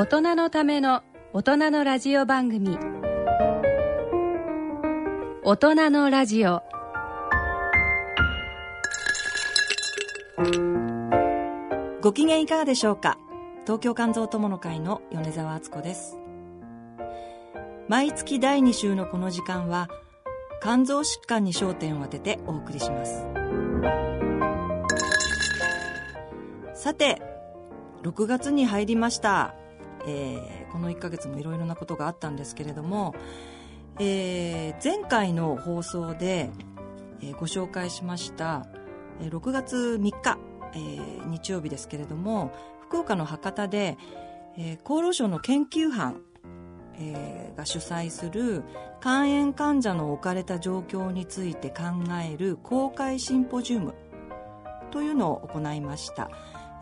大人のための大人のラジオ番組。大人のラジオ。ご機嫌いかがでしょうか？東京肝臓友の会の米澤敦子です。毎月第2週のこの時間は肝臓疾患に焦点を当ててお送りします。さて6月に入りました。えー、この1ヶ月もいろいろなことがあったんですけれども、えー、前回の放送で、えー、ご紹介しましたえ6月3日、えー、日曜日ですけれども福岡の博多で、えー、厚労省の研究班、えー、が主催する肝炎患者の置かれた状況について考える公開シンポジウムというのを行いました。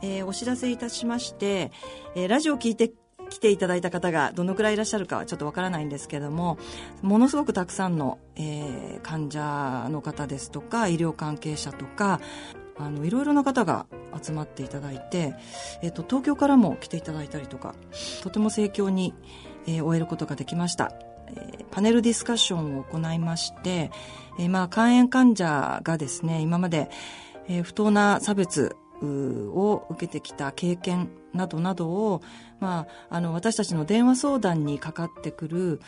えー、お知らせいたしまして、えー、ラジオを聞いて来ていただいた方がどのくらいいらっしゃるかはちょっとわからないんですけども、ものすごくたくさんの、えー、患者の方ですとか、医療関係者とか、あの、いろいろな方が集まっていただいて、えっ、ー、と、東京からも来ていただいたりとか、とても盛況に、えー、終えることができました。え、パネルディスカッションを行いまして、え、まあ、肝炎患者がですね、今まで、え、不当な差別を受けてきた経験などなどを、まあ、あの、私たちの電話相談にかかってくる、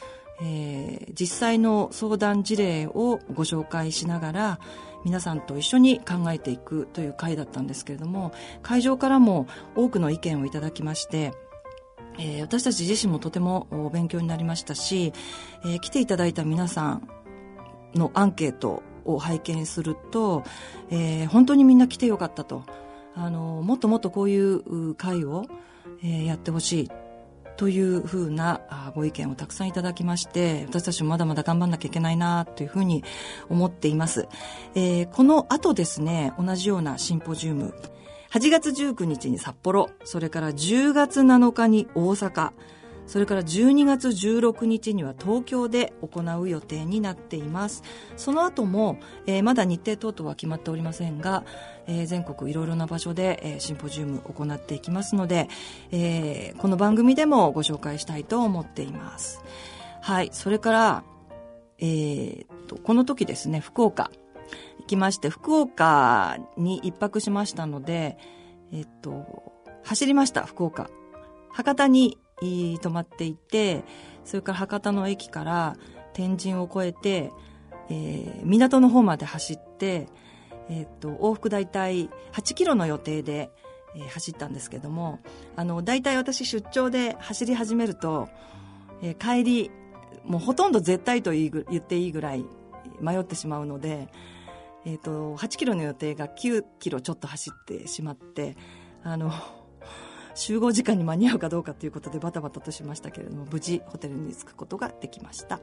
えー、実際の相談事例をご紹介しながら、皆さんと一緒に考えていくという会だったんですけれども、会場からも多くの意見をいただきまして、えー、私たち自身もとても勉強になりましたし、えー、来ていただいた皆さんのアンケートを拝見すると、えー、本当にみんな来てよかったと。あの、もっともっとこういう会を、えー、やってほしいというふうなご意見をたくさんいただきまして、私たちもまだまだ頑張んなきゃいけないなというふうに思っています。えー、この後ですね、同じようなシンポジウム、8月19日に札幌、それから10月7日に大阪、それから12月16日には東京で行う予定になっています。その後も、えー、まだ日程等々は決まっておりませんが、えー、全国いろいろな場所で、えー、シンポジウム行っていきますので、えこの番組でもご紹介したいと思っています。はい。それから、えー、と、この時ですね、福岡行きまして、福岡に一泊しましたので、えっと、走りました、福岡。博多に泊まっていて、それから博多の駅から天神を越えて、えー、港の方まで走って、えっ、と、往復大体8キロの予定で、えー、走ったんですけども、あの、大体私出張で走り始めると、えー、帰り、もうほとんど絶対と言っていいぐらい迷ってしまうので、えっ、と、8キロの予定が9キロちょっと走ってしまって、あの、集合時間に間に合うかどうかということでバタバタとしましたけれども無事ホテルに着くことができました。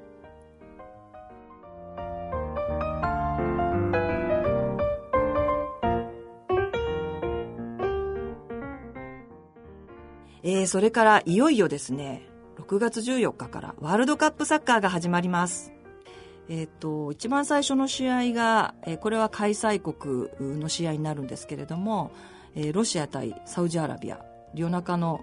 えー、それからいよいよですね6月14日からワールドカップサッカーが始まります。えっ、と、一番最初の試合が、えー、これは開催国の試合になるんですけれども、えー、ロシア対サウジアラビア。夜中の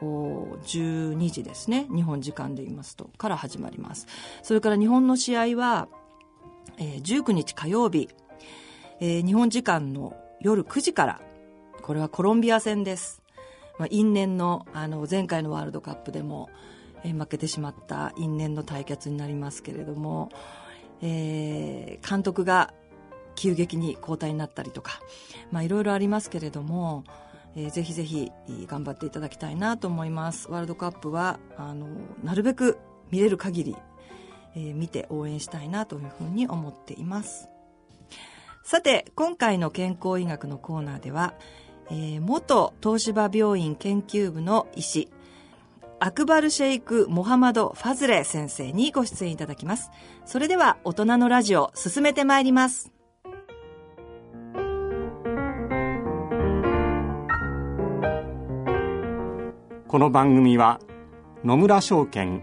12時ですね。日本時間で言いますとから始まります。それから日本の試合は、えー、19日火曜日、えー、日本時間の夜9時からこれはコロンビア戦です、まあ、因縁のあの前回のワールドカップでも、えー、負けてしまった因縁の対決になりますけれども、えー、監督が急激に交代になったりとか、まあ、いろいろありますけれども、えー、ぜひぜひ頑張っていただきたいなと思いますワールドカップはあのなるべく見れる限り、えー、見て応援したいなというふうに思っていますさて今回の健康医学のコーナーでは、えー、元東芝病院研究部の医師アクバルシェイク・モハマド・ファズレ先生にご出演いただきます。それでは大人のラジオ進めてまいります。この番組は野村証券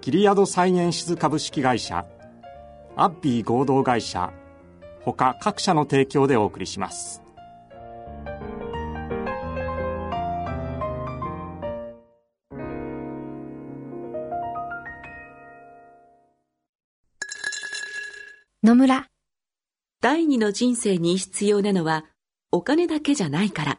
キリヤドサイエンシズ株式会社アッビー合同会社ほか各社の提供でお送りします。野村第二の人生に必要なのはお金だけじゃないから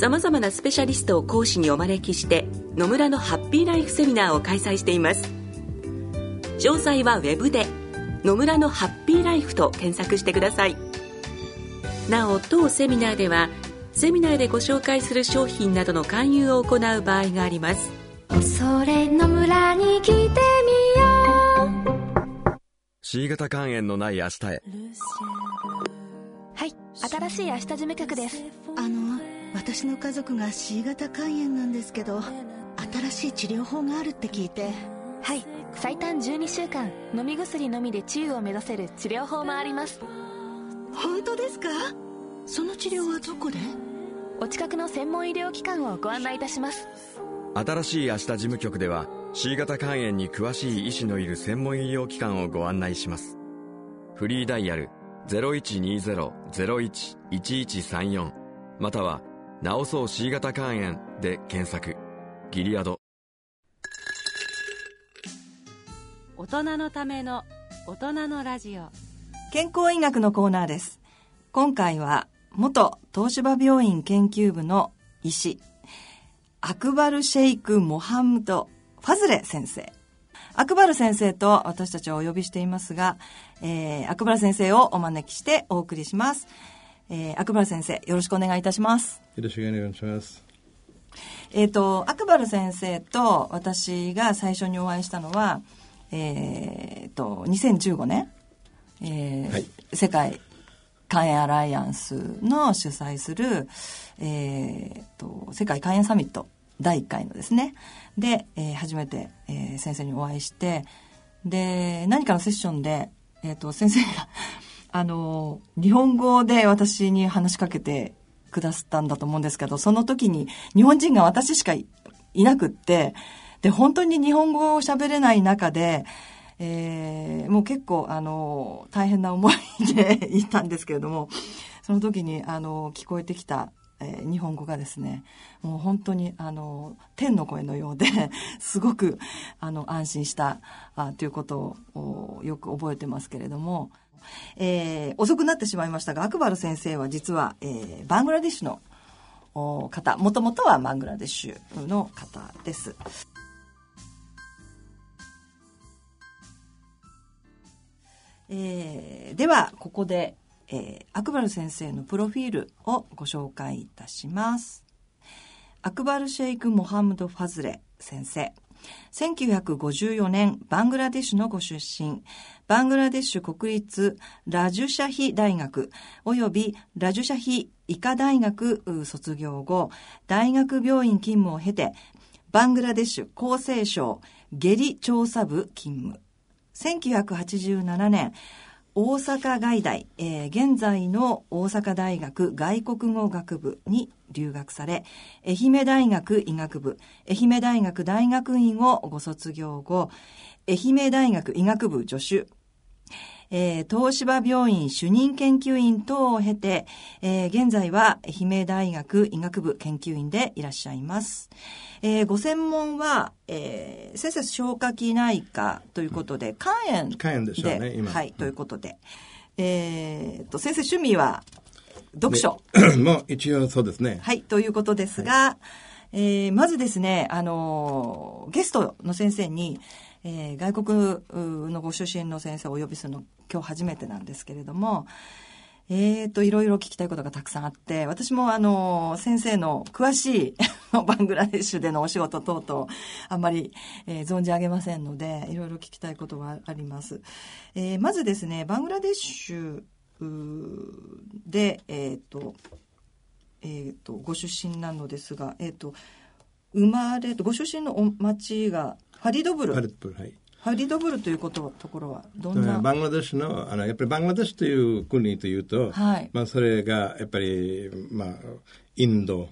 さまざまなスペシャリストを講師にお招きして野村のハッピーライフセミナーを開催しています。詳細はウェブで「野村のハッピーライフ」と検索してください。なお当セミナーではセミナーでご紹介する商品などの勧誘を行う場合があります。それ野村に来てみよう。C 型肝炎のない明日へ。はい新しい明日事務局です。あの私の家族が C 型肝炎なんですけど新しい治療法があるって聞いて。はい。最短12週間飲み薬のみで治癒を目指せる治療法もあります。本当ですか？その治療はどこで？お近くの専門医療機関をご案内いたします。新しい明日事務局では C 型肝炎に詳しい医師のいる専門医療機関をご案内します。フリーダイヤル0120-01-1134または「治そう C 型肝炎」で検索。ギリアド。大人のための大人のラジオ。健康医学のコーナーです。今回は元東芝病院研究部の医師アクバル・シェイク・モハムド・ファズレ先生。アクバル先生と私たちはお呼びしていますが、えー、アクバル先生をお招きしてお送りします、えー、アクバル先生よろしくお願いいたしますよろしくお願いします。えっ、とアクバル先生と私が最初にお会いしたのはえっ、と2015年、えーはい。世界肝炎アライアンスの主催する、えー、と世界肝炎サミット第1回のですね。で、えー初めて、えー先生にお会いしてで何かのセッションで、えー、と先生があの日本語で私に話しかけてくださったんだと思うんですけどその時に日本人が私しかいなくってで本当に日本語を喋れない中でえーもう結構あの大変な思いでいたんですけれどもその時にあの聞こえてきた、えー日本語がですねもう本当にあの天の声のようで すごくあの安心したあということをよく覚えてますけれども、えー遅くなってしまいましたがアクバル先生は実は、えーバングラディッシュの方。もともとはバングラデシュの方です。えーではここで、えーアクバル先生のプロフィールをご紹介いたします。アクバル・シェイク・モハムド・ファズレ先生。1954年バングラデシュのご出身。バングラデシュ国立ラジュシャヒ大学及びラジュシャヒ医科大学卒業後大学病院勤務を経てバングラデシュ厚生省下痢調査部勤務。1987年大阪外大、えー現在の大阪大学外国語学部に留学され愛媛大学医学部愛媛大学大学院をご卒業後愛媛大学医学部助手。えー東芝病院主任研究員等を経て、えー現在は愛媛大学医学部研究員でいらっしゃいます。えーご専門は、えー先生消化器内科ということで、肝炎肝炎でしょうね今はい、ということで。えーと、先生趣味は読書。もう一応そうですねはい、ということですが、えーまずですね、あのーゲストの先生に、えー外国のご出身の先生をお呼びするの今日初めてなんですけれども、えーと、いろいろ聞きたいことがたくさんあって、私もあの、先生の詳しい バングラデシュでのお仕事等々、あんまり、えー存じ上げませんので、いろいろ聞きたいことはあります。えーまずですね、バングラデシュで、えっ、と、えー、とご出身なのですが、えー、と生まれご出身のお町がファリドブル。ハリップルはい。ハリドブルということところはどんな？バングラデシュのあのやっぱりバングラデシュという国というと、はい。まあ、それがやっぱり、まあ、インド、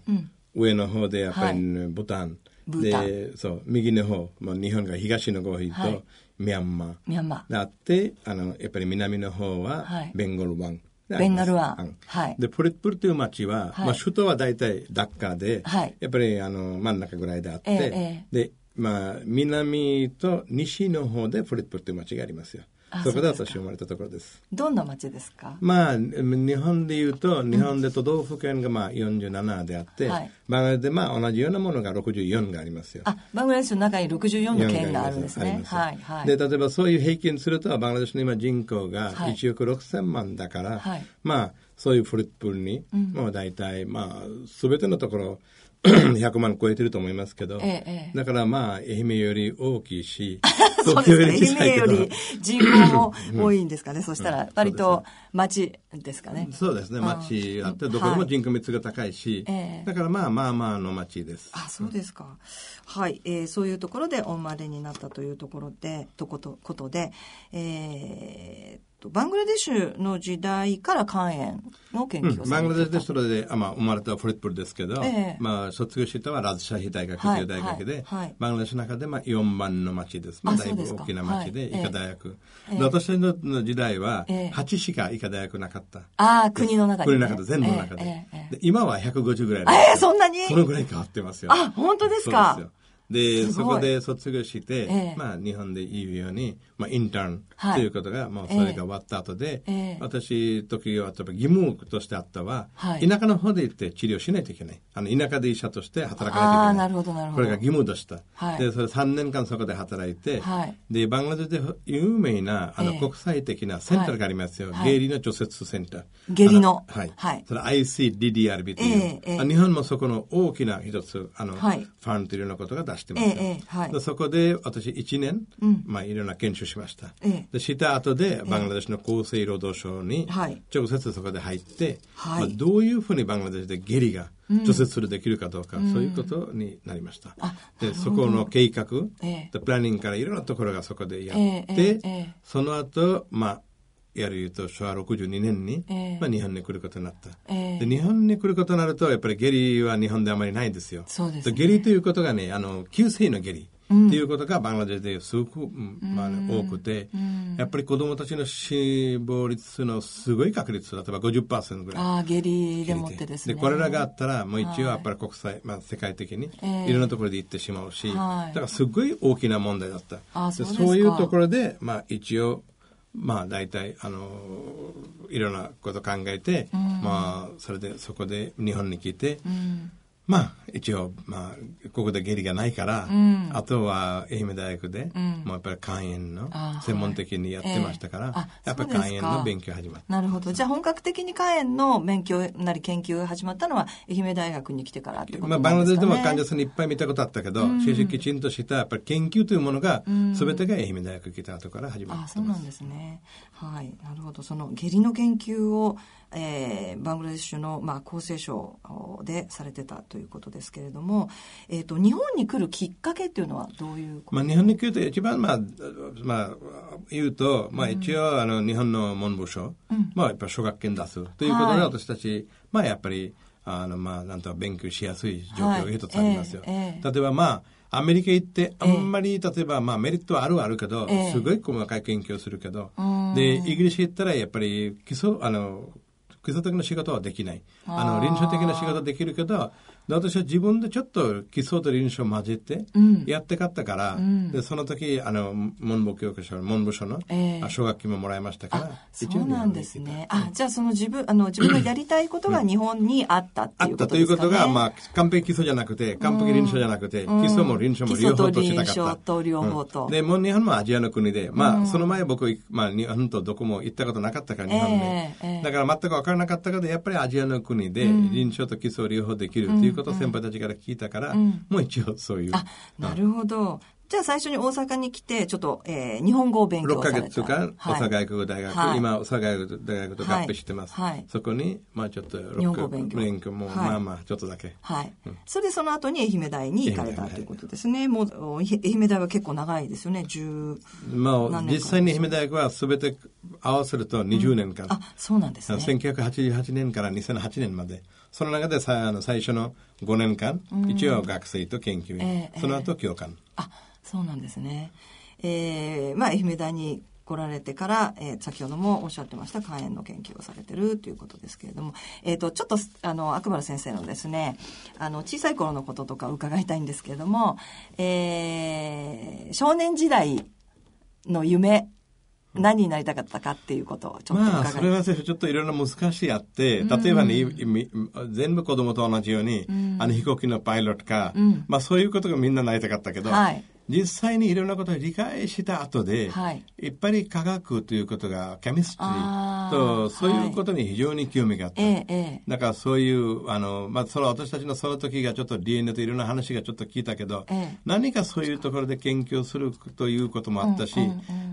上の方でやっぱり、ブタン。ブタン。でそう右の方、まあ、日本が東の方と、はい。ミャンマー。ミャンマー。であってあのやっぱり南の方ははい。ベンゴル湾ベンガル湾。うん。はい。でポリップルという町は、はい。まあ、首都は大体ダッカーで、はい。やっぱりあの真ん中ぐらいであって、ええで、まあ、南と西の方でポリップルという町がありますよ。あそこで私生まれたところです。どんな町ですか？まあ、日本でいうと、日本で都道府県がまあ47であって、はい。バングラデシュでまあ同じようなものが64がありますよ。あバングラデシュの中に64の県があるんですあります。ねはいはい。で、例えばそういう平均すると、バングラデシュの今人口がはい。1億6000万だから、はい。まあ、そういうフリップルに、もう大体、まあ、すべてのところ、100万超えてると思いますけど、ええええ。だからまあ、愛媛より大きいし、そうですか東京小さいけど。愛媛より人口も多いんですかね、そしたら。割と町ですかね。そうですね、町あって、うんどこでもはい。人口密が高いし、ええ。だからまあまあまあの町です。あそうですか、はい、えーそういうところでお生まれになったというところでとことことで、えーバングラデシュの時代から肝炎の研うん究をされてた、バングラデシュでそれで、あまあ、生まれたフリップルですけど、ええ。まあ、卒業したのはラズシャヒ大学という大学で、はいはいはい。バングラデシュの中で、まあ、4番の町です。まあ、だいぶ大きな町で、はい医科大学。ええ。で私の時代は、ええ。8しか医科大学なかった。ああ国の中に、ね、国の中で、全部の中で。ええええで今は150ぐらいええそんなに？そのぐらい変わってますよ。あ本当ですか？そうでそこで卒業して、ええ。まあ、日本で言うように、まあ、インターンはい。ということが、もうそれが終わった後で、ええ。私、時は、例えば義務としてあったは、はい。田舎の方で行って治療しないといけない。あの、田舎で医者として働かないといけない。ああなるほどなるほど。これが義務とした。はい。で、それ3年間そこで働いて、はい。で、バングラデシュで有名な、あの、ええ。国際的なセンターがありますよ。はい。ゲイリーの除雪センター。下痢の。あはい。はい。それ ICDDRB という、日本もそこの大きな一つ、あの、はい。ファンというようなことが出してますよ、えはい。でそこで私1年、うん。まあ、いろんな研修しました。ええ。で、した後で、バングラデシュの厚生労働省にはい、直接そこで入って、はい。まあ、どういうふうにバングラデシュで下痢が除雪するできるかどうか、そういうことになりました。あで、そこの計画、ええ。でプランニングからいろんなところがそこでやって、えその後、まあ、やると昭和62年に、ええ。まあ、日本に来ることになった、ええ。で日本に来ることになるとやっぱり下痢は日本であまりないんですよ。そうですね。下痢ということがねあの急性の下痢っていうことがバングラデシュですごく、うんまあ多くて、やっぱり子供たちの死亡率のすごい確率例えば50%ぐらいああ下痢でもってですね。でこれらがあったらもう一応やっぱり国際、まあ、世界的にええ。いろんなところで行ってしまうし、はい。だからすごい大きな問題だった。あそういうところで、まあ、一応まあ大体あのいろんなこと考えて、まあそれでそこで日本に来て、まあ一応まあここで下痢がないから、あとは愛媛大学で、もうやっぱり肝炎のあ専門的にやってましたから、はいええあやっぱり肝炎の勉強始まった。なるほどじゃあ本格的に肝炎の勉強なり研究が始まったのは愛媛大学に来てからっていうことですか、ねバングラデシュでも患者さんにいっぱい見たことあったけど、しかしきちんとしたやっぱり研究というものが、すべてが愛媛大学来た後から始まってます。あそうなんですね。はい。なるほど。その下痢の研究を、えーバングラデシュの、まあ、厚生省でされてたということですけれども、えっ、と、日本に来るきっかけっていうのはどういうこと？まあ、日本に来ると一番、まあ、まあ、言うと、まあ、一応、あの、日本の文部省、まあ、やっぱり奨学金出すということで、はい。私たち、まあ、やっぱり、あの、まあ、なんとか勉強しやすい状況が一つありますよ。はいえええ。例えば、まあ、アメリカ行って、あんまり、例えば、まあ、メリットはあるはあるけど、ええ。すごい細かい研究をするけどうん、で、イギリス行ったら、やっぱり、基礎、あの、基礎的な仕事はできない。あの、臨床的な仕事はできるけど、で私は自分でちょっと基礎と臨床を混ぜてうん、やってかったから、ん。で、その時、あの、文部教育省、文部省の、奨学金ももらいましたからそうなんですね。あ、じゃあその自分、あの、自分がやりたいことが日本にあったってあいうったいうこととことですかね。が、まあ、完璧基礎じゃなくて、完璧臨床じゃなくて、基礎も臨床も両方としたかった。と両方と。うん。で、もう日本もアジアの国で、まあ、その前僕、まあ、日本とどこも行ったことなかったから、日本に。ええ。ええだから全く分からなかったけど、やっぱりアジアの国で、臨床と基礎を両方できるということを先輩たちから聞いたから、もう一応そういう。あ、なるほど。じゃあ最初に大阪に来て、ちょっと、えー、日本語を勉強6された。ヶ月間、大阪外国語大学、はい今、大阪外国語大学と合併してます。はいはいそこに、まあちょっと、日本語を勉強勉強も、はいまあまあ、ちょっとだけ。はい。それでその後に愛媛大に行かれたということですね。もう、お愛媛大は結構長いですよね。10、まあ、実際に愛媛大学は全て合わせると20年間。あ、そうなんですね。1988年から2008年まで。その中でさあの最初の5年間、一応学生と研究員、ええその後教官。あ、そうなんですね。えー、まあ、愛媛大に来られてから、えー先ほどもおっしゃってました肝炎の研究をされてるということですけれども、えっ、と、ちょっと、あの、悪原先生のですね、あの、小さい頃のこととか伺いたいんですけれども、えー、少年時代の夢、何になりたかったかっていうことをちょっとまあ、それはちょっといろいろ難しいあって、例えばね、いみ全部子供と同じように、あの飛行機のパイロットか、まあそういうことがみんななりたかったけど、はい実際にいろんなことを理解した後で、はい。やっぱり科学ということが、ケミストリあー。ーと、そういうことに非常に興味があった。ええええ。だからそういう、あの、まあ、その私たちのその時がちょっと DNA といろんな話がちょっと聞いたけど、ええ。何かそういうところで研究するということもあったし、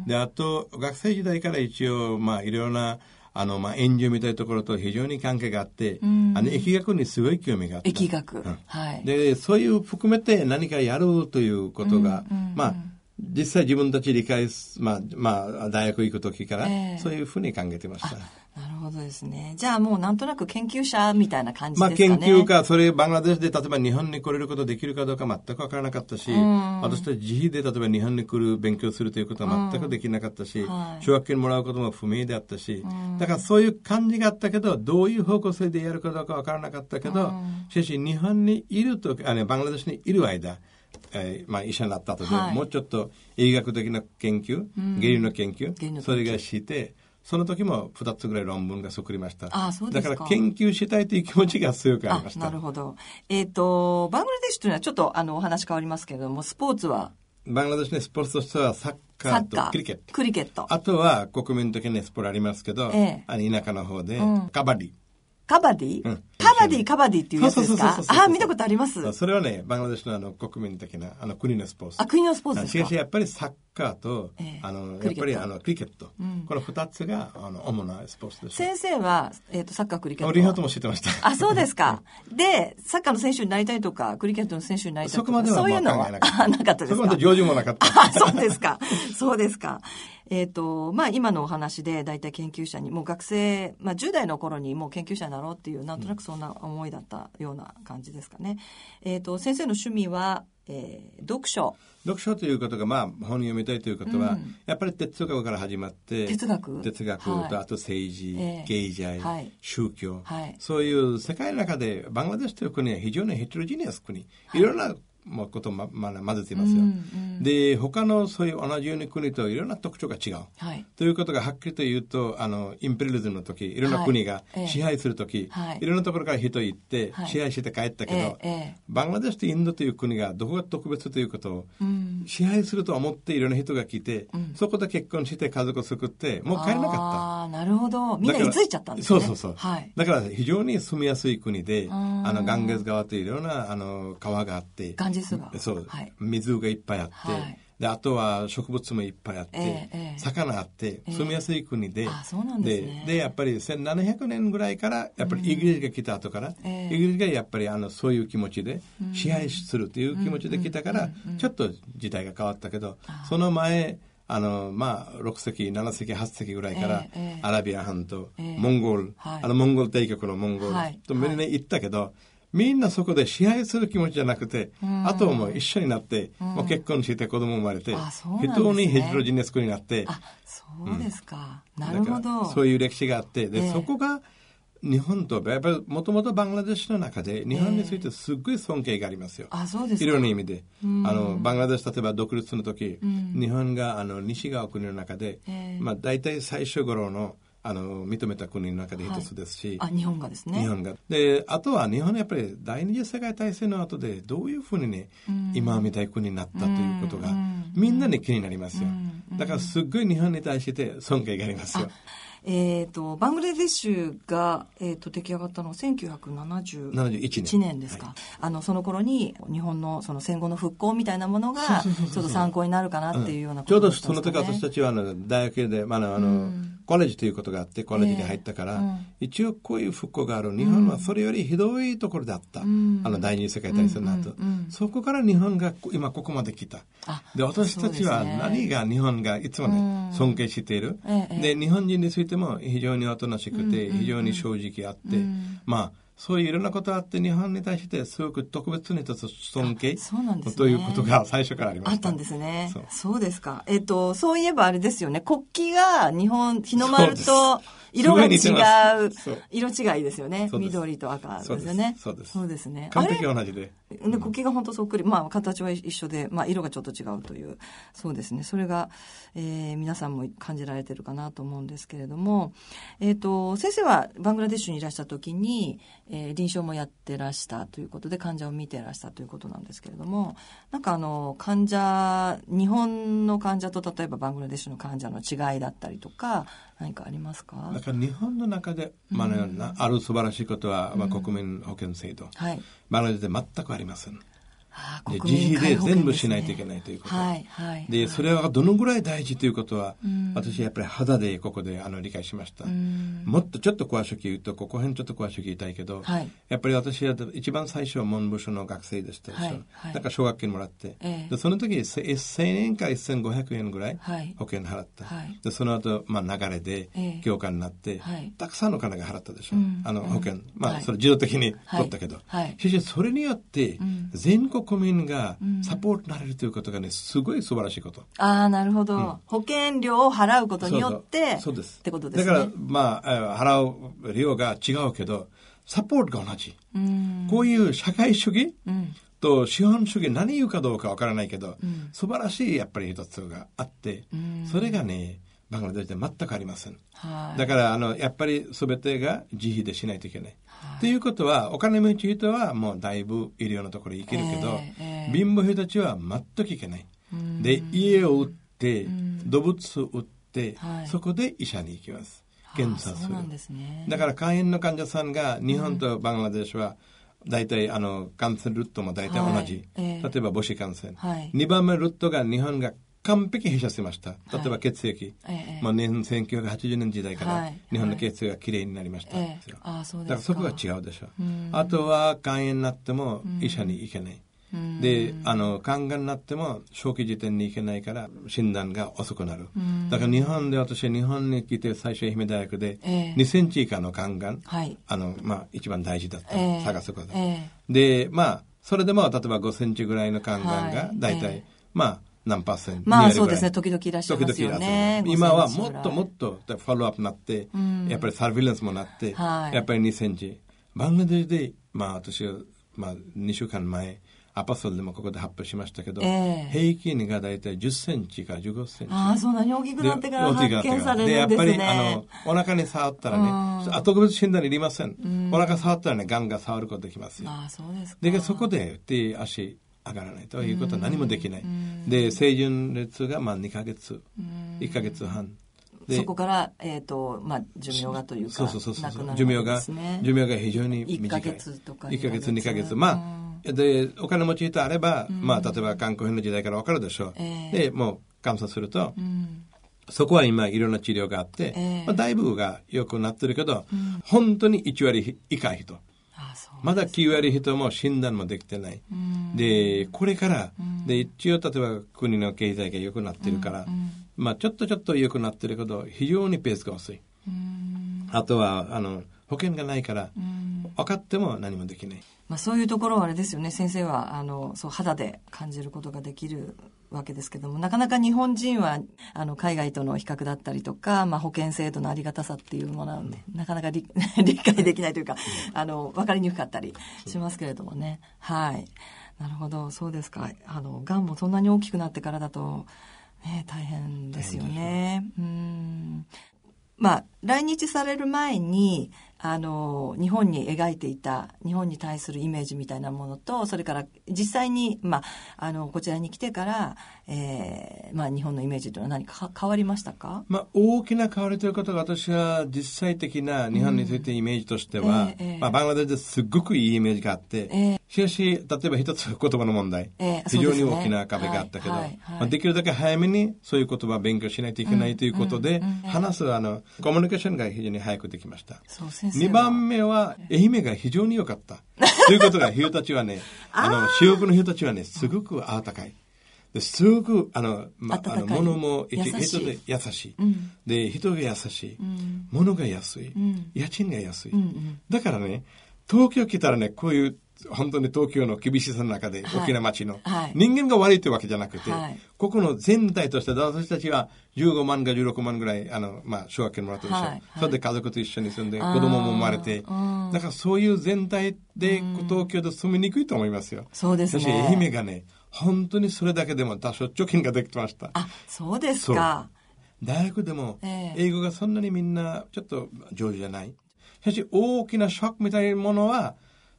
で、あと、学生時代から一応、まあ、いろんな、あの、まあ、援助みたいなところと非常に関係があって、あの、疫学にすごい興味があった。疫学。うん。はい。で、そういう含めて何かやるということが、まあ、実際自分たち理解す、まあ、まあ、大学行く時からええ、そういうふうに考えてました。なるほどですね。じゃあもうなんとなく研究者みたいな感じまあ、ですかね。研究か、それ、バングラデシュで例えば日本に来れることできるかどうか全く分からなかったし、私たち自費で例えば日本に来る勉強するということは全くできなかったし、はい奨学金もらうことも不明であったし、だからそういう感じがあったけど、どういう方向性でやるかどうか分からなかったけど、しかし日本にいると、あのバングラデシュにいる間、えーまあ、医者になった後で、はいもうちょっと医学的な研究、原理の研究原理の研究それがして、その時も2つぐらい論文が作りました。あそうですかだから研究したいという気持ちが強くありました。なるほど。えっ、と、バングラデシュというのはちょっとあのお話変わりますけれども、スポーツは？バングラデシュのスポーツとしてはサッカーとクリケット。クリケット。あとは国民的なスポーツありますけど、ええあの田舎の方で、うんカバディ。カバディ、うんカバディ、カバディっていうやつですか？あ、見たことあります。それはね、バングラデシュのあの国民的なあの国のスポーツ。あ、国のスポーツですかしやっぱりサッカーと、ええあのやっぱりあのクリケット、この二つがあの主なスポーツです。先生は、えっ、と、サッカー、クリケットは。リハートも知ってました。あ、そうですか。で、サッカーの選手になりたいとか、クリケットの選手になりたいとか、そこまではそういうのはなかったですか？そこまで上手もなかった。あ、そうですか。そうですか。えっ、と、まあ、今のお話で、大体研究者に、もう学生、まあ、10代の頃にもう研究者になろうっていう、なんとなくそんな思いだったような感じですかね。えっ、と、先生の趣味は、えー読書。読書ということが、まあ、本読みたいということは、うん。やっぱり哲学から始まって、哲学。哲学と、はい。あと政治、ええ。経済、はい。宗教、はい。そういう世界の中で、バングラデシュという国は非常にヘテロジニアス国、い、ろんなまあことをま、まあ、混ぜていますよ、で、他のそういう同じような国といろんな特徴が違う。はい。ということがはっきりと言うと、あの、インペリアリズムの時、いろんな国が支配する時、はいいろんなところから人行ってはい、支配して帰ったけど、ええええバングラデシュとインドという国がどこが特別ということを、支配すると思っていろんな人が来て、そこで結婚して家族を作って、もう帰れなかった。ああ、なるほど。みんなだから居ついちゃったんですね。そうそうそう。はい。だから非常に住みやすい国で、んあの、ガンゲス川というんな、あの、川があって、ジス川そう、はい。水がいっぱいあって、はい。で、あとは植物もいっぱいあって、ええええ。魚あって、住みやすい国で、あそうなんですね。で、やっぱり1700年ぐらいから、やっぱりイギリスが来た後から、ええ。イギリスがやっぱりあの、そういう気持ちで、支配するという気持ちで来たから、ちょっと時代が変わったけど、その前、あの、まあ、6世紀、7世紀、8世紀ぐらいから、ええええ。アラビア半島、ええ。モンゴル、はい。あの、モンゴル帝国のモンゴルはい。とみんな行ったけど、みんなそこで支配する気持ちじゃなくて、あとはもう一緒になって、もう結婚して子供生まれて、ね人にヘテロジネスクになって、あ、そうですか。なだからるほど。そういう歴史があって、で、ええそこが日本と、やっぱりもともとバングラデシュの中で日本についてすっごい尊敬がありますよ。あ、そうですか。いろんな意味で。あの、バングラデシュ、例えば独立の時、日本があの西側国の中で、ええまあ大体最初頃のあの認めた国の中で一つですし、あ、日本がですね。日本が。で、あとは日本はやっぱり第二次世界大戦の後でどういうふうにね、今みたいな国になったということが、みんなに気になりますよ。だからすっごい日本に対して尊敬がありますよ。えっ、と、バングラデシュが、えっ、と、出来上がったのは1971 71 1年。年ですか。あの、その頃に、日本のその戦後の復興みたいなものが、ちょっと参考になるかなっていうようなこちょうどとだったんその時私たちはあの大学で、まあ、あの、うん。コレージということがあって、コレージに入ったから、ええ。うん。一応こういう復興がある。日本はそれよりひどいところだった。ん。あの第二次世界大戦の後、うんうんうんそこから日本が今ここまで来た。あで、私たちは何が日本がいつもね、うん。尊敬している？ええ。で、日本人についても非常におとなしくて、非常に正直あって、まあ、そういういろんなことあって、日本に対してすごく特別にと尊敬そうなんですねということが最初からありました。あったんですね。そうですか。えっ、と、そういえばあれですよね。国旗が日本、日の丸と色が違う色違いですよね。緑と赤ですよね。そうですそうですね。完璧同じで。で国旗が本当そっくり、まあ形は一緒で、まあ色がちょっと違うという、そうですね。それが、えー皆さんも感じられてるかなと思うんですけれども、えっ、と、先生はバングラデシュにいらした時に、えー臨床もやってらしたということで患者を見てらしたということなんですけれども、なんかあの、患者、日本の患者と例えばバングラデシュの患者の違いだったりとか、何かありますか？だから日本の中で、まあねなある素晴らしいことは、まあ、国民保険制度。はい。バングラデシュで全くありません。で自費で全部しないといけないということ。はい、はい。で、それはどのぐらい大事ということは、ん。私やっぱり肌でここであの理解しました。ん。もっとちょっと詳しく言うと、ここ辺ちょっと詳しく言いたいけど、はい。やっぱり私は一番最初は文部省の学生でしたでしょ。はいはい。だから奨学金もらって、ええ。でその時せ1000円か1500円ぐらいはい。保険払った。はい。でその後、まあ、流れでええ。教科になって、はい。たくさんの金が払ったでしょ。うん。あの保険。うんまあ、はい。それ自動的にはい取ったけど。はい。しかしそれによってん。全国民がんサポートになれるということがね、すごい素晴らしいこと。ああ、なるほど、保険料を払うことによって、そうです。ってことですね。だから、まあ、えー払う量が違うけど、サポートが同じ。うん。こういう社会主義うん。と資本主義何言うかどうかわからないけど、ん素晴らしいやっぱり一つがあって、んそれがね、バングラデシュで全くありません。はい。だから、あの、やっぱり全てが自費でしないといけない。ということは、お金持ち人はもうだいぶ医療のところ行けるけど、ええええ。貧乏人たちは全く行けない。で、家を売って、動物を売って、はい。そこで医者に行きます。検査する。すね。だから肝炎の患者さんが日本とバングラデシュは大体あの感染ルートも大体同じ、はい。ええ。例えば母子感染、はい。2番目ルートが日本が完璧閉鎖しました。例えば血液、ええまあ、年1980年時代からはい。日本の血液がきれいになりました、ええあーそうですか。だからそこが違うでしょう。ん。あとは肝炎になっても医者に行けない、うん。であの肝がんになっても初期時点に行けないから診断が遅くなる、だから日本で私は日本に来て最初愛媛大学でええ。2センチ以下の肝がん、はい。あの、まあ、一番大事だった、ええ。探すこと、えで、まあ、それでも、例えば5センチぐらいの肝がんがはい、大体、ええ。まあ、何パーセントまあ2割ぐらいそうですね時々いらっしゃいますよね今は5センチぐらいもっともっと、フォローアップになって、んやっぱりサービランスもなって、はいやっぱり2センチ。バングラデシュで、まあ、私は、まあ、2週間前、アパソルでもここで発表しましたけど、ええ平均が大体10センチから15センチ。ああ、そんなに大きくなってからで発見されで、やるんですっぱり、あねの。、お腹に触ったらうんね、あ特別診断いりません。お腹触ったらね、ガンが触ることできますよ。ああ、そうですか。で、そこで手、足上がらないということは何もできない。で、成人率がまあ2ヶ月、1ヶ月半。でそこから、えっ、と、まあ、寿命がというか、そうそうそうそうなくなる寿命が。寿命が非常に短い。1ヶ月とか1ヶ月、2 2ヶ月。まあ、で、お金持ち人あれば、まあ、例えば観光編の時代からわかるでしょう。ええで、もう、監査すると、うん。そこは今いろんな治療があって、ええまあ、だいぶが良くなってるけど、本当に1割以下人。まだ9割人も診断もできてない。で、これから、で、一応例えば国の経済が良くなってるから、まあちょっとちょっと良くなってるけど、非常にペースが遅い。あとは、あの、保険がないから、分かっても何もできない。まあ、そういうところはあれですよね。先生はあのそう肌で感じることができるわけですけどもなかなか日本人はあの海外との比較だったりとか、まあ、保険制度のありがたさっていうものなので、なかなか理 理解できないというか、あの分かりにくかったりしますけれどもね。はい。なるほど。そうですか。あのがんもそんなに大きくなってからだと、ね、大変ですよね。うん。まあ、来日される前に、あの日本に描いていた日本に対するイメージみたいなものとそれから実際に、まあ、あのこちらに来てから、えーまあ、日本のイメージというのは何か変わりましたか？まあ、大きな変わりということが私は実際的な日本についてイメージとしては、ええええまあ、バングラデシュですっごくいいイメージがあって、ええしかし、例えば一つ言葉の問題、ええ非常に大きな壁があったけど、はいはい。はいまあ、できるだけ早めにそういう言葉を勉強しないといけないということで、話すあのコミュニケーションが非常に早くできました。そう先生は2番目は、愛媛が非常に良かった。ということが、人たちはね、あの、主国の人たちはね、すごく温かい。ですごく、あの、まあ、あの、物も、人で優しい。うんで、人が優しい。ん物が安い。ん家賃が安い、うんうんだからね、東京来たらね、こういう、本当に東京の厳しさの中で、はい。大きな街の、はい。人間が悪いというわけじゃなくて、はい。ここの全体として、私たちは15万か16万ぐらい、あの、まあ、奨学金もらってるでしょ、はい。はい。それで家族と一緒に住んで、子供も生まれて、うん。だからそういう全体で、東京で住みにくいと思いますよ。そうですね。私、愛媛がね、本当にそれだけでも多少貯金ができてました。あそうですか。大学でもええ。英語がそんなにみんなちょっと上手じゃない。しかし大きなショックみたいなものは、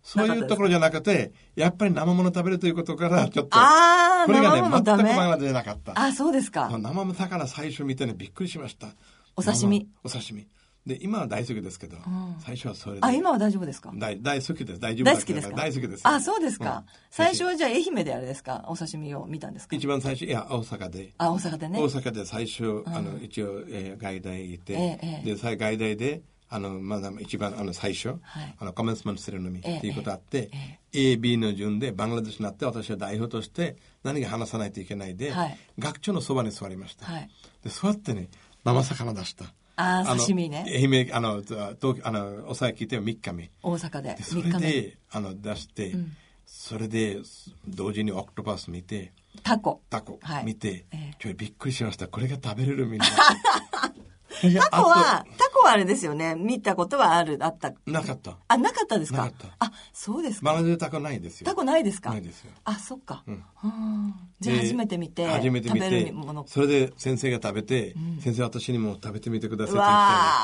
そういうところじゃなくて、やっぱり生物食べるということから、ちょっと、あーこれがね、全くバングラデシュじゃなかった。あそうですか生の魚最初見てね、びっくりしました。お刺身？生お刺身。で、今は大好きですけど、最初はそれで。あ今は大丈夫ですか？大大好きです。大丈夫だ大好きですか？大好きです。あそうですか、うん最初はじゃあ愛媛であれですか？お刺身を見たんですか？一番最初、いや、大阪で。あ大阪でね大阪で最初、あの、一応、えー、外大いて、ええええで、最外大で、あの、まだ一番、あの、最初、はい。あの、コメンスメントセレモニええーっていうことあって、え A、B の順でバングラデシュになって、私は代表として何か話さないといけないで、はい。学長のそばに座りました。はい。で、座ってね、生魚出した。あーの刺身ね。愛媛、あの、東あの、おさえ聞いて3日目。大阪で。でそれ3日目で、あの、出して、それで、同時にオクトパス見て、タコ。タコはい。見て、ええ。ちょいびっくりしました。これが食べれるみんな。タコはタコはあれですよね。見たことはある。あった。なかった。あなかったですか？なかった。あそうですか。バナナでタコないですよ。タコないですか？ないですよ。あそっか、ん。うんじゃあで初めて見て初めて見食べてるもの。それで先生が食べて、先生私にも食べてみてくださいってう言ったわ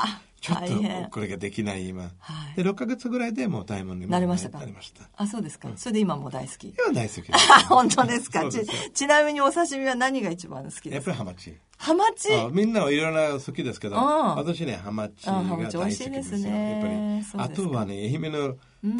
らーちょっとこれができない今、はい。で6ヶ月ぐらいでもう大門にもなりましたか？なりました。あそうですか、それで今もう大好き。今大好きです。本当ですか？ちちなみにお刺身は何が一番好きやっですか？ぱりハマチ。ハマチ？あみんなはいろんな好きですけど、うん私ね、ハマチが大好きでチ美味しいですすよ。ねやっぱり。あとはね、愛媛の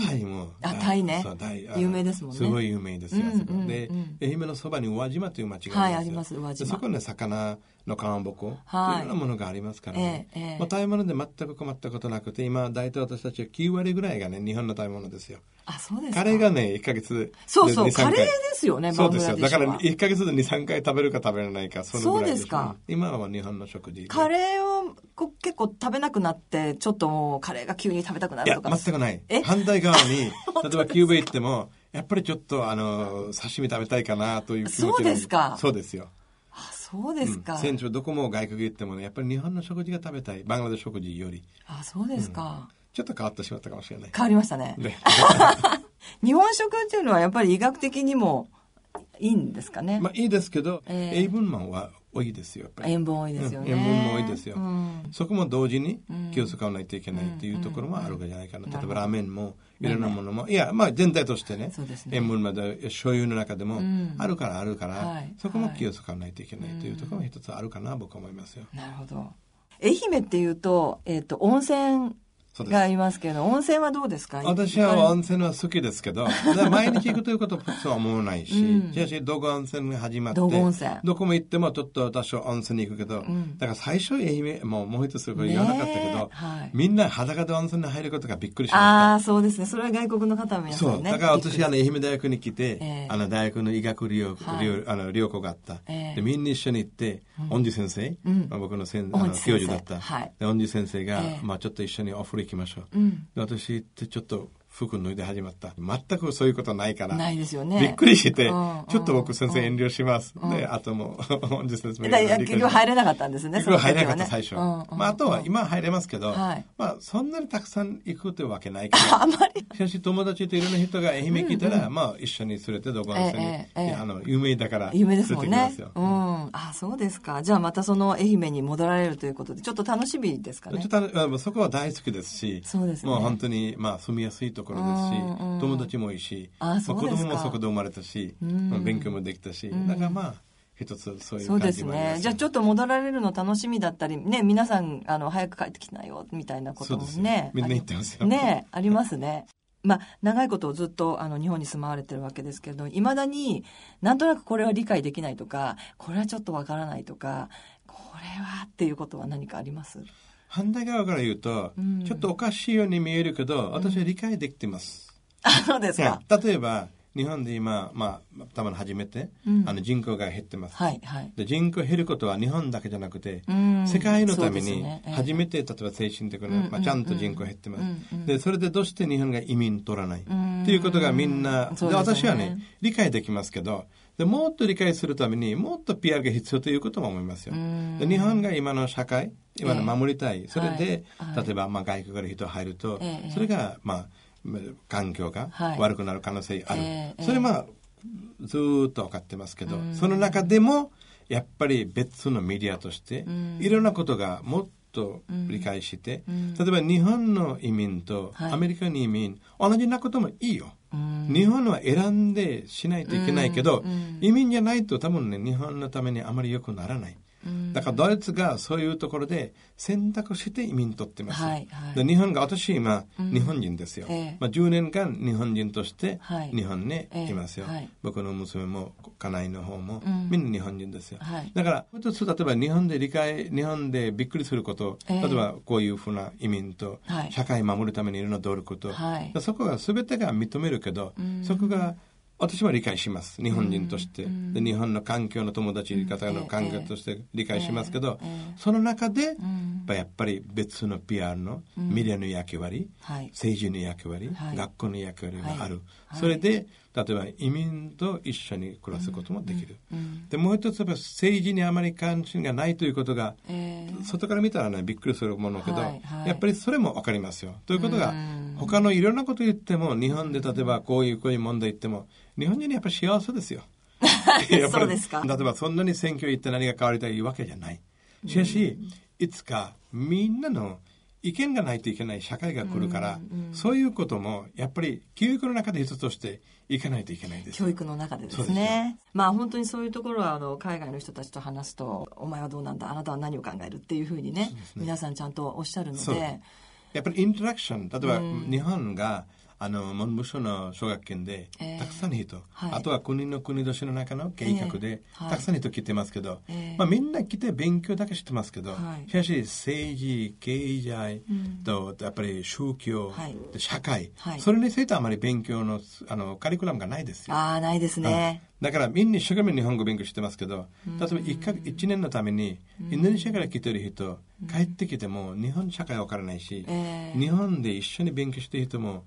タイも。あタイね。そうタイあ有名ですもんね。すごい有名ですよ。うんうんでうん、愛媛のそばに宇和島という町がありますよ。はいあります宇和島。でそこにね、魚のかまぼこ、はいいろんなものがありますからね。えまあ、食べ物で全く困ったことなくて、今、大体私たちは9割ぐらいがね、日本の食べ物ですよ。あそうですかカレーがね、1ヶ月でそうそう2 3回カレーですよねそうですよ。だから1ヶ月で2、3回食べるか食べれないか、そのぐらいそうですかうん今は日本の食事。カレーをこ結構食べなくなってちょっともうカレーが急に食べたくないるや、とか全くないえ？反対側に、例えばキューバ行っても、やっぱりちょっと、あの、刺身食べたいかなという気持ちがそうですかそうですよ。あそうですか、うん。船長どこも外国行ってもね、やっぱり日本の食事が食べたい。バングラデシュ食事より。あそうですか、ちょっと変わってしまったかもしれない。変わりましたね。で 日本食っていうのはやっぱり医学的にもいいんですかね、まあいいですけど、ええ。塩分マンは多いですよ。塩分多いですよね、うん。塩分も多いですよ、うん。そこも同時に気を使わないといけないっていうところもあるんじゃないかな、例えばラーメンもいろんなものも。いやまあ全体としてね。塩分まで醤油の中でもん。あるからあるから、はい。そこも気を使わないといけないというところも一つあるかな僕は思いますよ、なるほど。愛媛っていうと,、えっと温泉がありますけど温泉はどうですか？私は温泉は好きですけど、毎日行くということは普通は思わないし、うん。しかし、道後温泉が始まって、どこも行ってもちょっと多少温泉に行くけど、ん。だから最初愛媛、もうもう一つこれ言わなかったけねど、えはい。みんな裸で温泉に入ることがびっくりしました。ああそうですね。それは外国の方は皆さんねそう。だから私、あの、愛媛大学に来て、ええ。あの、大学の医学療、はい。療あの療校があった。ええ。で、みんな一緒に行って、恩師先生、うん。まあ、僕の先あの教授だった。はい。で、恩師先生が、ええ。まあ、ちょっと一緒にお風呂行きましょう。うんで私行って、ちょっと服脱いで始まった。全くそういうことないから。ないですよねびっくりして、うんうんちょっと僕先生遠慮します。で、あともう、恩師先生もだから結局入れなかったんですね結局入れなかった、そ最初。うんうんまあ、あとは今は入れますけど、はいまあ、そんなにたくさん行くというわけないから。あまりしかし友達といろんな人が愛媛来たら、まあ一緒に連れてどこ温泉に、えええあの有名だから有名ですもんねうんん、あそうですか。じゃあまたその愛媛に戻られるということで、ちょっと楽しみですかね。ちょっとあのそこは大好きですし、そうですねもう本当に、まあ、住みやすいところですし、うんうん。友達もいいし、あま子供もそこで生まれたし、ん。まあ勉強もできたし、だからまあ、一つそういう感じもあります。ね。じゃあちょっと戻られるの楽しみだったり、ね、皆さん、あの、早く帰ってきなよ、みたいなこともね。みんな言ってますよ。ありね、ありますね。まあ、長いことずっとあの日本に住まわれてるわけですけれどいまだになんとなくこれは理解できないとかこれはちょっとわからないとかこれはっていうことは何かあります？反対側から言うと、ん。ちょっとおかしいように見えるけど、私は理解できてます。あそうですか、例えば、日本で今、まあ、多分初めて、うん。あの人口が減ってます。はいはい。で人口減ることは日本だけじゃなくて、うん。世界のためにそうですね。ええ。初めて、例えば精神的な、まあ、ちゃんと人口減ってます、うんうん。でそれでどうして日本が移民取らない、んっていうことがみんなで私はね理解できますけどでもっと理解するためにもっと PR が必要ということも思いますよ。日本が今の社会今の守りたい、それで、はい。はい。例えば、まあ、外国から人入ると、ええ。それが、まあ、環境がはい。悪くなる可能性ある、ええそれまあずーっと分かってますけど、その中でもやっぱり別のメディアとして、いろんなことがもっと理解して、例えば日本の移民とはい。アメリカの移民、同じなこともいいよ。日本は選んでしないといけないけど、移民じゃないと多分ね、日本のためにあまり良くならない。だからドイツがそういうところで選択して移民取ってます。はいはい。で日本が私今、日本人ですよ、ええ。まあ、10年間日本人としてはい。日本にええいますよ、はい。僕の娘も家内の方も、うん。みんな日本人ですよ、はい。だから一つ例えば日本で理解日本でびっくりすること、ええ。例えばこういうふうな移民とはい。社会を守るためにいろんな努力と、はい。そこが全てが認めるけど、そこが私は理解します。日本人として、で日本の環境の友達方の環境として理解しますけど、その中で、やっぱり別の PR のメディアの役割、はい。政治の役割、はい。学校の役割がある、はいそれで例えば移民と一緒に暮らすこともできる、でもう一つやっぱ政治にあまり関心がないということが、えー外から見たらねびっくりするものだけど、はいはい。やっぱりそれも分かりますよ。ということがうん。他のいろんなこと言っても日本で例えばこういうこういう問題言っても日本人にやっぱり幸せですよ。やっぱりそうですか？例えばそんなに選挙行って何が変わりたいわけじゃない。しかしいつかみんなの意見がないといけない社会が来るから、そういうこともやっぱり教育の中で一つとしていかないといけないです。教育の中でですね。まあ本当にそういうところはあの海外の人たちと話すと、お前はどうなんだ、あなたは何を考えるっていうふうにね、皆さんちゃんとおっしゃるので、やっぱりインタラクション例えば日本があの文部省の奨学金でええたくさんの人、はい。あとは国の国年の中の計画で、たくさんの人来てますけど、ええまあ、みんな来て勉強だけしてますけど、はい。しかし政治経済と、やっぱり宗教、社会、はい。それについてはあまり勉強のあのカリキュラムがないですよ。ああ、ないですね。だからみんな一生懸命日本語勉強してますけど、例えば1か一年のためにインドネシアから来てる人、帰ってきても日本社会わからないし、ええ日本で一緒に勉強してる人も、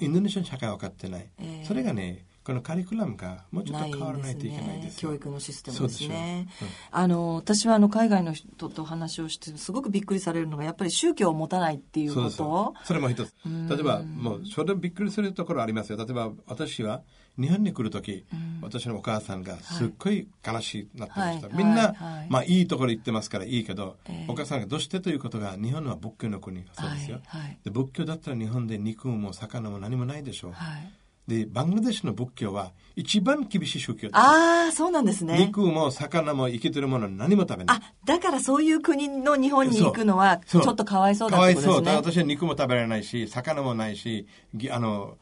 インドネシアの社会分かってない、ええ。それがねこのカリキュラムがもうちょっと変わらないといけないねですよ。教育のシステムですね。うん。あの私はあの海外の人とお話をしてすごくびっくりされるのがやっぱり宗教を持たないっていうこと。よそれも一つ。例えばもうそれびっくりするところありますよ。例えば私は日本に来る時、私のお母さんがすっごい悲しいなってました、はい。みんな、はい。はい。まあいいところ行ってますからいいけど、ええ。お母さんがどうしてということが日本は仏教の国そうですよ、で仏教だったら日本で肉も魚も何もないでしょう、はい。でバングラデシュの仏教は一番厳しい宗教です。ああそうなんですね。肉も魚も生きてるもの何も食べない。あだからそういう国の日本に行くのはちそう。ょっとかわいそうだかわいそう。ってことですね。私は肉も食べられないし、魚もないし、ぎあの、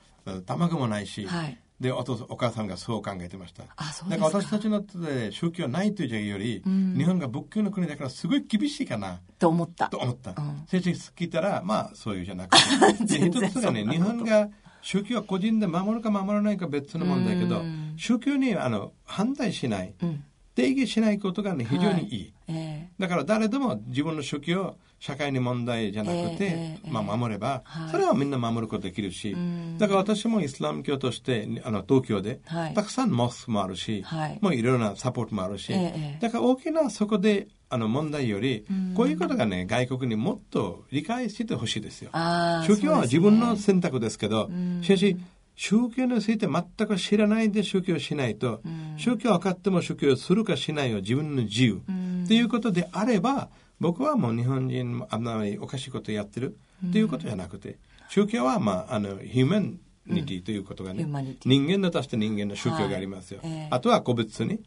卵もないし、はいで、お父さんお母さんがそう考えてました。あそうかだから私たちので宗教ないというより、日本が仏教の国だからすごい厳しいかな。と思ったと思った。ん先生聞いたら、まあ、そういうじゃなくて。一つがね、日本が宗教は個人で守るか守らないか別の問題だけど、宗教にあの反対しない、ん定義しないことがね、非常にいい。えだから誰でも自分の宗教を社会に問題じゃなくて、ええまあ、守れば、はい。それはみんな守ることできるし、だから私もイスラム教としてあの東京で、はい。たくさんモスクもあるし、はい。もういろいろなサポートもあるし、ええだから大きなそこであの問題より、こういうことがね外国にもっと理解してほしいですよ。宗教は自分の選択ですけど、しかし宗教について全く知らないで宗教をしないと、宗教分かっても宗教をするかしないは自分の自由。ということであれば、僕はもう日本人もあんまりおかしいことをやってるということじゃなくて、宗教はまあ、あの、ヒューマンニティということがね、人間のとして人間の宗教がありますよ。あとは個別に、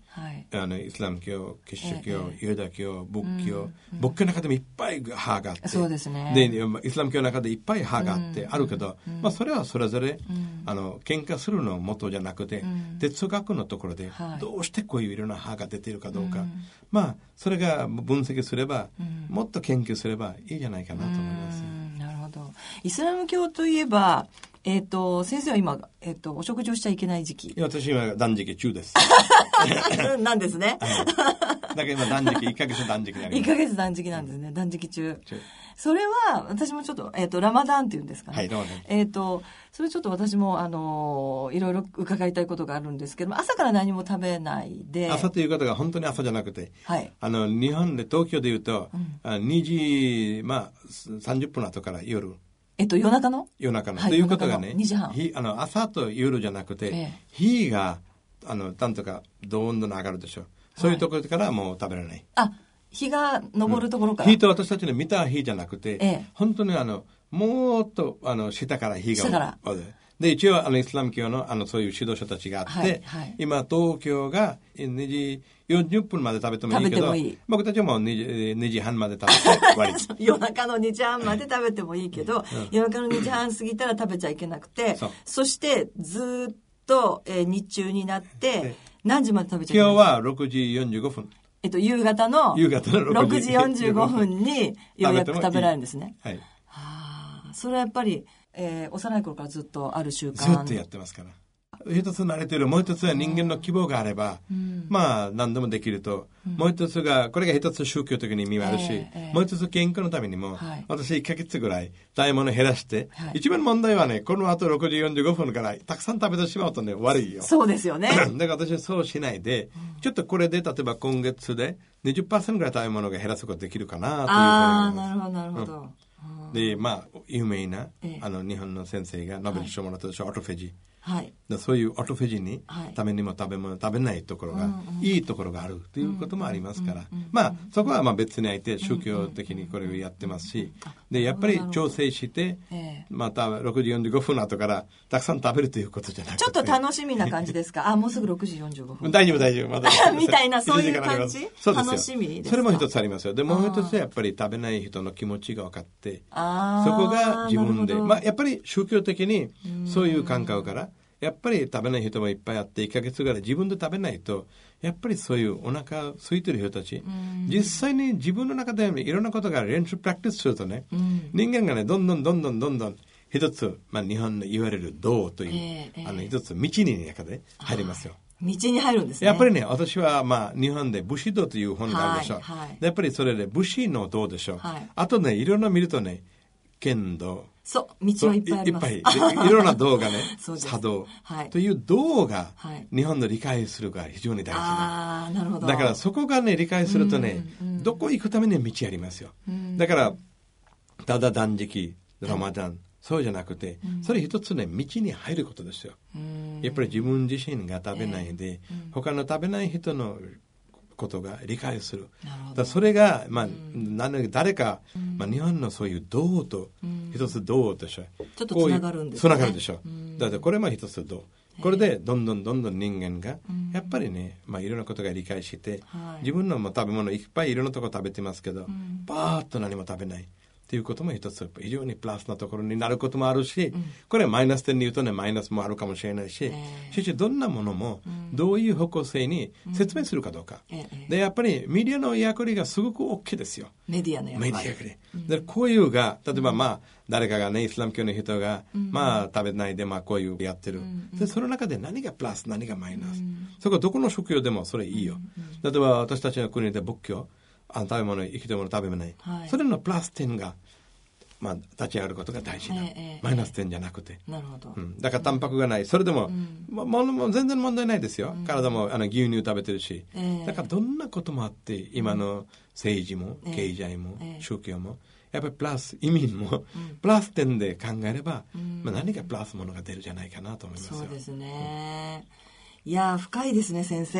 あの、イスラム教、キリスト教、ユダ教、仏教、仏教の中でもいっぱい派があって、そうですね。で、イスラム教の中でいっぱい派があって、あるけど、まあそれはそれぞれ、あの、喧嘩するの元じゃなくて、哲学のところで、どうしてこういういろんな派が出ているかどうか、まあ、それが分析すれば、もっと研究すればいいじゃないかなと思います。なるほど。イスラム教といえば、えっ、ー、と、先生は今、えっ、ー、と、お食事をしちゃいけない時期。私は断食中です。なんですね。はい、だから今断食、1ヶ月断食になります。1ヶ月断食なんですね。断食中。それは、私もちょっと、えっ、ー、と、ラマダンっていうんですかね。はい。えっ、と、それちょっと私も、あのいろいろ伺いたいことがあるんですけども、朝から何も食べないで。朝ということが本当に朝じゃなくて、はい。あの、日本で、東京で言うと、うん、2時、まあ、30分後から夜。えっと、夜中の？夜中の。はい、ということがね、2時半あの朝と夜じゃなくて、ええ、日が、あの、なんとか、どんどん上がるでしょ。そういうところからもう食べられない。あ、日が昇るところから、うん、日と私たちの見た日じゃなくて、ええ、本当にあの、もっと、あの、下から日が。下から。で、一応、あの、イスラム教の、あの、そういう指導者たちがあって、はいはい、今、東京が2時40分まで食べてもいいけど、いい僕たちも 2, 2時半まで食べて終わり。夜中の2時半まで食べてもいいけど、うん、夜中の2時半過ぎたら食べちゃいけなくて、そしてずっと、えー、日中になって、何時まで食べちゃいけない？今日は6時45分。えっと、夕方の夕方の6時45分に ようやく食べられるんですね。はい。はあ、それはやっぱり、えー、幼い頃からずっとある習慣。ずっとやってますから。一つ慣れてる、もう一つは人間の希望があれば、うん、まあ何でもできると、うん、もう一つが、これが一つ宗教的に意味があるし、えーえー、もう一つ健康のためにも、はい、私1ヶ月ぐらい食べ物減らして、はい、一番問題はね、この後6時45分からたくさん食べてしまうとね、悪いよ。そうですよね。だから私はそうしないで、ちょっとこれで例えば今月で20%ぐらい食べ物が減らすことできるかなという。ああ、なるほど、なるほど。うんで、まあ、有名な、あの、日本の先生がノーベル賞もらったでしょ、オトフェジ。はい、そういうオトフェジに、ためにも食べ物食べないところが、いいところがあるということもありますから、まあそこはまあ別にあいて宗教的にこれをやってますし、でやっぱり調整して、また6時45分後からたくさん食べるということじゃなくて。ちょっと楽しみな感じですか？あもうすぐ6時45分。大丈夫大丈夫。まだ。みたいなそういう感じ？楽しみそれも一つありますよ。でもう一つはやっぱり食べない人の気持ちが分かってそこが自分で。まあやっぱり宗教的にそういう感覚からやっぱり食べない人もいっぱいあって1か月ぐらい自分で食べないとやっぱりそういうお腹空いてる人たち、実際に自分の中でいろんなことが練習プラクティスするとね、人間がねどんどんどんどんどんどん一つ、まあ、日本の言われる道という、えー、あの一つ道に中で入りますよ。道に入るんですね。やっぱりね、私は、まあ、日本で武士道という本があるでしょ。はいはい、やっぱりそれで武士の道でしょ。はい、あとね、いろんな見るとね、剣道、そう、道はいっぱいあります。いっぱい。いろんな道がね、茶道、はい、という道が、日本の理解するが非常に大事ああ、なるほど。だからそこがね、理解するとね、どこ行くために道ありますよ。うん、だから、ただ断食、ラマダン、そうじゃなくて、それ一つね、道に入ることですよ。やっぱり自分自身が食べないで、えー、他の食べない人のことが理解する。だそれが、まあ、うん、誰か、うん、まあ、日本のそういう道と、一つ道でしょ。ちょっとつながるんですね。つながるでしょ。だってこれも一つ道。これでどんどんどんどん人間がやっぱりね、まあ、いろんなことが理解して、自分の食べ物いっぱいいろんなとこ食べてますけど、バーッと何も食べない。っていうことも一つ非常にプラスなところになることもあるし、うん、これはマイナス点で言うとねマイナスもあるかもしれないし、えー、しどんなものもどういう方向性に説明するかどうか、うんえー、でやっぱりメディアの役割がすごく大きいですよ。メディアの役割。メディア役割、うん、でこういうが例えばまあ誰かがねイスラム教の人が、まあ食べないでまあこういうやってる、でその中で何がプラス何がマイナス、そこはどこの職業でもそれいいよ、例えば私たちの国で仏教あ食べ物生きてるもの食べない、はい、それのプラス点がまあ、立ち上がることが大事な、ええええ。マイナス点じゃなくて、なるほど、うん、だからタンパクがない。それでも、ままもう全然問題ないですよ、体もあの牛乳食べてるし、ええ。だからどんなこともあって今の政治もええ。経済も、ええ。宗教もやっぱりプラス移民も、プラス点で考えれば、まあ、何かプラスものが出るじゃないかなと思いますよ。そうですね。いやー深いですね先生